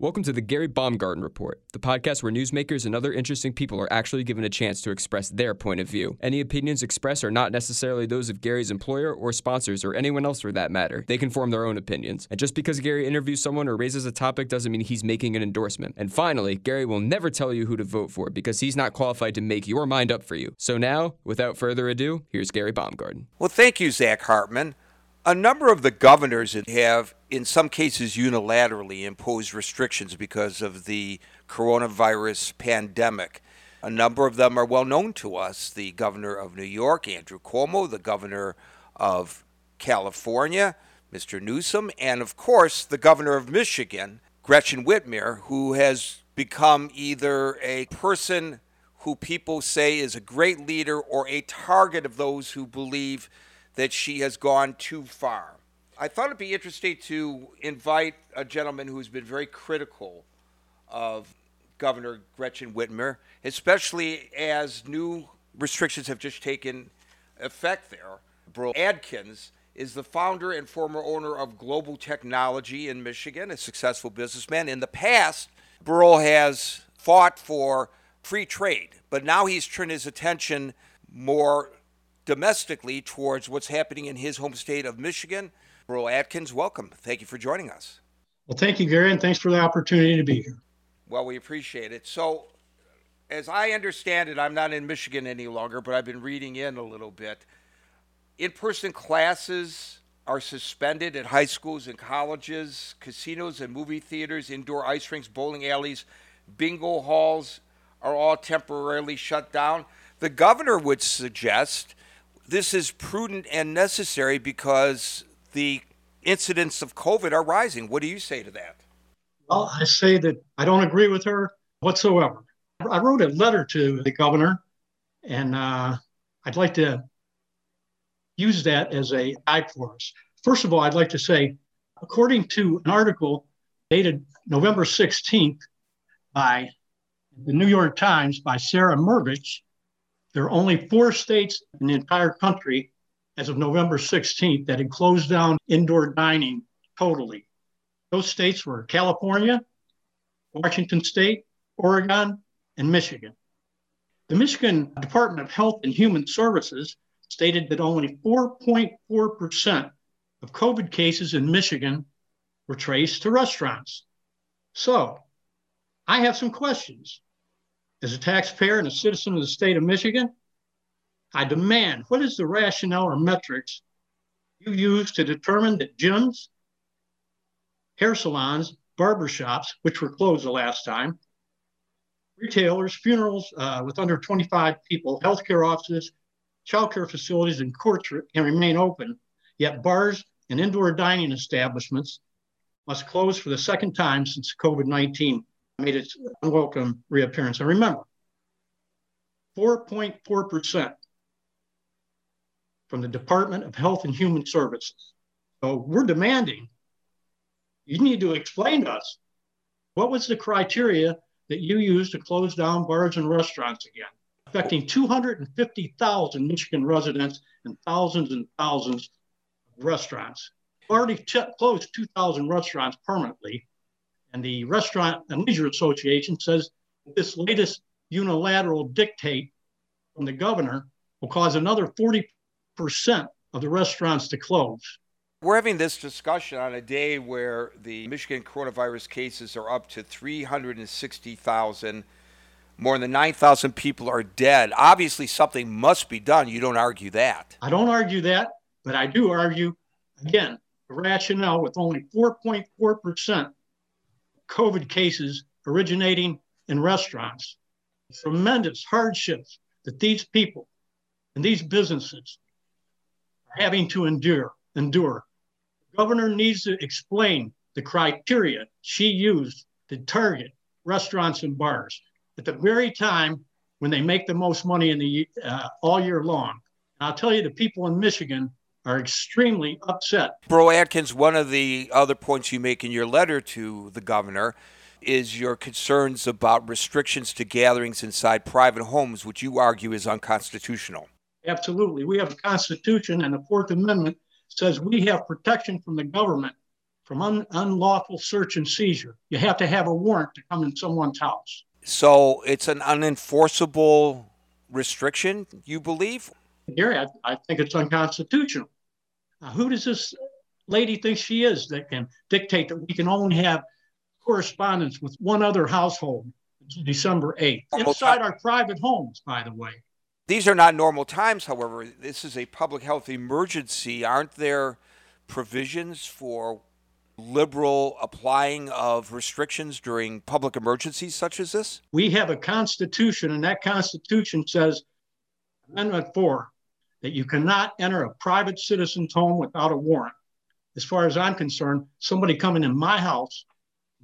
Welcome to the Gary Baumgarten Report, the podcast where newsmakers and other interesting people are actually given a chance to express their point of view. Any opinions expressed are not necessarily those of Gary's employer or sponsors or anyone else for that matter. They can form their own opinions. And just because Gary interviews someone or raises a topic doesn't mean he's making an endorsement. And finally, Gary will never tell you who to vote for because he's not qualified to make your mind up for you. So now, without further ado, here's Gary Baumgarten. Well, thank you, Zach Hartman. A number of the governors have, in some cases, unilaterally impose restrictions because of the coronavirus pandemic. A number of them are well known to us. The governor of New York, Andrew Cuomo, the governor of California, Mr. Newsom, and of course, the governor of Michigan, Gretchen Whitmer, who has become either a person who people say is a great leader or a target of those who believe that she has gone too far. I thought it'd be interesting to invite a gentleman who's been very critical of Governor Gretchen Whitmer, especially as new restrictions have just taken effect there. Burl Adkins is the founder and former owner of Global Technology in Michigan, a successful businessman. In the past, Beryl has fought for free trade, but now he's turned his attention more domestically towards what's happening in his home state of Michigan. Burl Adkins, welcome. Thank you for joining us. Well, thank you, Gary, and thanks for the opportunity to be here. Well, we appreciate it. So, as I understand it, I'm not in Michigan any longer, but I've been reading in a little bit. In person classes are suspended at high schools and colleges, casinos and movie theaters, indoor ice rinks, bowling alleys, bingo halls are all temporarily shut down. The governor would suggest this is prudent and necessary because the incidents of COVID are rising. What do you say to that? Well, I say that I don't agree with her whatsoever. I wrote a letter to the governor, and uh, I'd like to use that as a guide for us. First of all, I'd like to say, according to an article dated November 16th by the New York Times by Sarah Mirvich, there are only four states in the entire country as of November 16th that had closed down indoor dining totally. Those states were California, Washington State, Oregon, and Michigan. The Michigan Department of Health and Human Services stated that only 4.4% of COVID cases in Michigan were traced to restaurants. So I have some questions. As a taxpayer and a citizen of the state of Michigan, I demand what is the rationale or metrics you use to determine that gyms, hair salons, barbershops, which were closed the last time, retailers, funerals uh, with under 25 people, healthcare offices, childcare facilities, and courts can remain open, yet bars and indoor dining establishments must close for the second time since COVID 19 made its unwelcome reappearance. And remember, 4.4% from the Department of Health and Human Services. So we're demanding, you need to explain to us what was the criteria that you used to close down bars and restaurants again, affecting 250,000 Michigan residents and thousands and thousands of restaurants. Already closed 2,000 restaurants permanently and the Restaurant and Leisure Association says this latest unilateral dictate from the governor will cause another 40% of the restaurants to close. We're having this discussion on a day where the Michigan coronavirus cases are up to 360,000. More than 9,000 people are dead. Obviously, something must be done. You don't argue that. I don't argue that, but I do argue, again, the rationale with only 4.4% COVID cases originating in restaurants. Tremendous hardships that these people and these businesses are having to endure. Endure. The governor needs to explain the criteria she used to target restaurants and bars at the very time when they make the most money in the uh, all year long. And I'll tell you, the people in Michigan are extremely upset. Burl Adkins, one of the other points you make in your letter to the governor is your concerns about restrictions to gatherings inside private homes, which you argue is unconstitutional. Absolutely. We have a constitution, and the Fourth Amendment says we have protection from the government from un- unlawful search and seizure. You have to have a warrant to come in someone's house. So it's an unenforceable restriction, you believe? Gary, I, I think it's unconstitutional. Who does this lady think she is that can dictate that we can only have correspondence with one other household December 8th? Inside our private homes, by the way. These are not normal times, however. This is a public health emergency. Aren't there provisions for liberal applying of restrictions during public emergencies such as this? We have a constitution, and that constitution says, Amendment 4, that you cannot enter a private citizen's home without a warrant. As far as I'm concerned, somebody coming in my house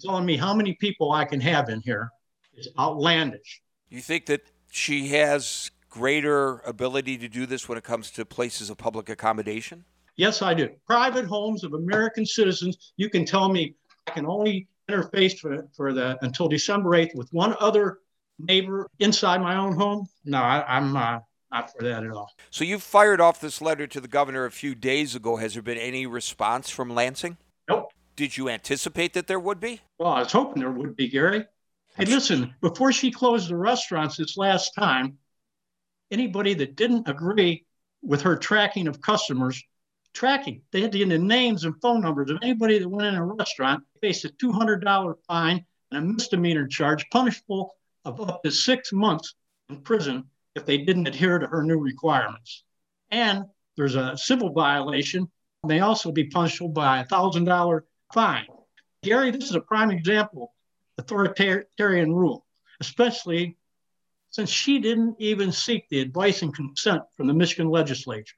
telling me how many people I can have in here is outlandish. You think that she has greater ability to do this when it comes to places of public accommodation? Yes, I do. Private homes of American citizens, you can tell me I can only interface for, for the until December 8th with one other neighbor inside my own home. No, I, am uh, not for that at all. So you fired off this letter to the governor a few days ago. Has there been any response from Lansing? Nope. Did you anticipate that there would be? Well, I was hoping there would be, Gary. Hey, listen, before she closed the restaurants this last time, anybody that didn't agree with her tracking of customers tracking. They had to get the names and phone numbers of anybody that went in a restaurant, faced a $200 fine and a misdemeanor charge, punishable of up to six months in prison if they didn't adhere to her new requirements. And there's a civil violation, may also be punishable by a $1,000 fine. Gary, this is a prime example authoritarian rule, especially since she didn't even seek the advice and consent from the Michigan legislature.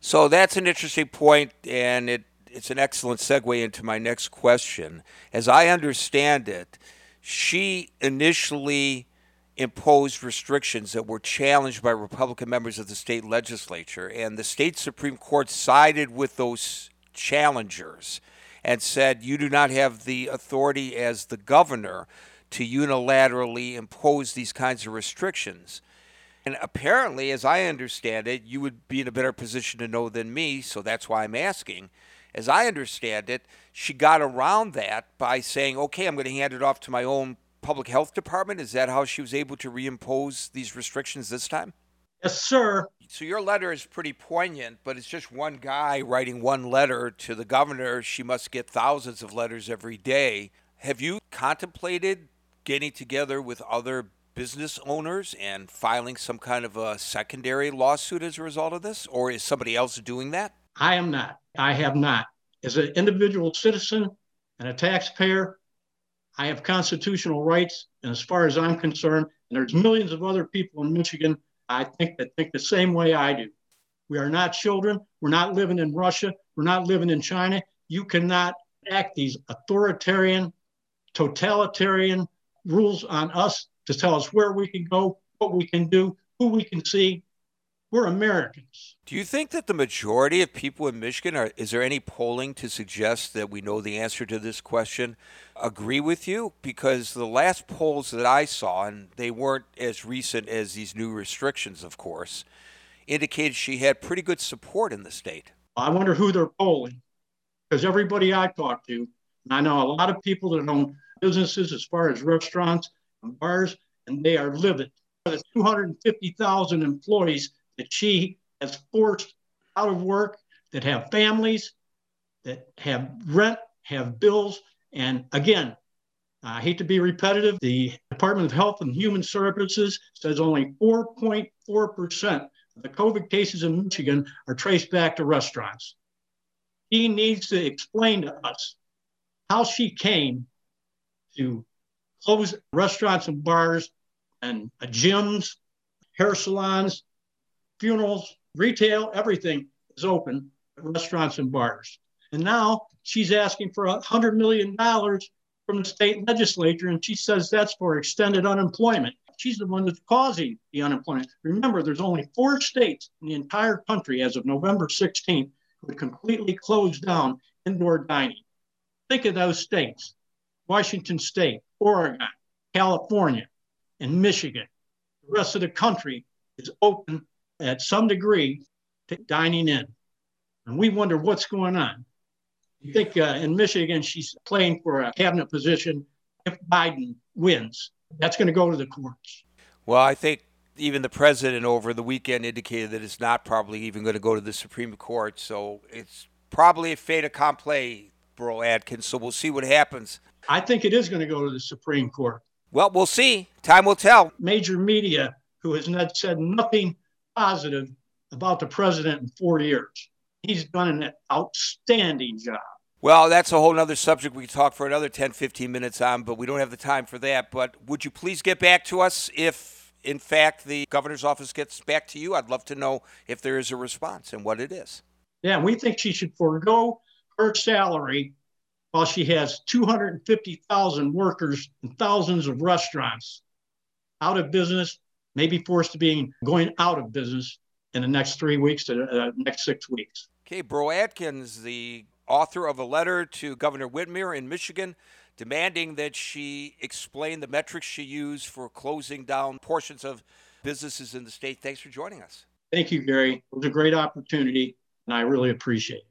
So that's an interesting point, and it, it's an excellent segue into my next question. As I understand it, she initially imposed restrictions that were challenged by Republican members of the state legislature, and the state Supreme Court sided with those challengers and said, You do not have the authority as the governor to unilaterally impose these kinds of restrictions. And apparently, as I understand it, you would be in a better position to know than me, so that's why I'm asking. As I understand it, she got around that by saying, okay, I'm going to hand it off to my own public health department. Is that how she was able to reimpose these restrictions this time? Yes, sir. So your letter is pretty poignant, but it's just one guy writing one letter to the governor. She must get thousands of letters every day. Have you contemplated getting together with other business owners and filing some kind of a secondary lawsuit as a result of this? Or is somebody else doing that? I am not. I have not. As an individual citizen and a taxpayer, I have constitutional rights. And as far as I'm concerned, and there's millions of other people in Michigan, I think that think the same way I do. We are not children. We're not living in Russia. We're not living in China. You cannot act these authoritarian, totalitarian rules on us to tell us where we can go, what we can do, who we can see. We're Americans. Do you think that the majority of people in Michigan are is there any polling to suggest that we know the answer to this question agree with you because the last polls that I saw and they weren't as recent as these new restrictions of course indicated she had pretty good support in the state. I wonder who they're polling because everybody I talk to, and I know a lot of people that own businesses as far as restaurants and bars, and they are livid. The 250,000 employees that she has forced out of work, that have families, that have rent, have bills. And again, I hate to be repetitive. The Department of Health and Human Services says only 4.4% of the COVID cases in Michigan are traced back to restaurants. He needs to explain to us how she came to close restaurants and bars and gyms, hair salons, funerals, retail, everything is open restaurants and bars. And now she's asking for $100 million from the state legislature, and she says that's for extended unemployment. She's the one that's causing the unemployment. Remember, there's only four states in the entire country as of November 16th who completely closed down indoor dining. Think of those states Washington State, Oregon, California, and Michigan. The rest of the country is open at some degree to dining in. And we wonder what's going on. I think uh, in Michigan, she's playing for a cabinet position if Biden wins. That's going to go to the courts. Well, I think even the president over the weekend indicated that it's not probably even going to go to the Supreme Court. So it's probably a fait accompli, Burl Adkins. So we'll see what happens. I think it is going to go to the Supreme Court. Well, we'll see. Time will tell. Major media, who has not said nothing positive about the president in four years, he's done an outstanding job. Well, that's a whole other subject we could talk for another 10, 15 minutes on, but we don't have the time for that. But would you please get back to us if, in fact, the governor's office gets back to you? I'd love to know if there is a response and what it is. Yeah, we think she should forego her salary while she has 250,000 workers and thousands of restaurants out of business, maybe forced to being going out of business in the next three weeks to the uh, next six weeks. Okay, Burl Adkins, the author of a letter to Governor Whitmer in Michigan demanding that she explain the metrics she used for closing down portions of businesses in the state. Thanks for joining us. Thank you, Gary. It was a great opportunity, and I really appreciate it.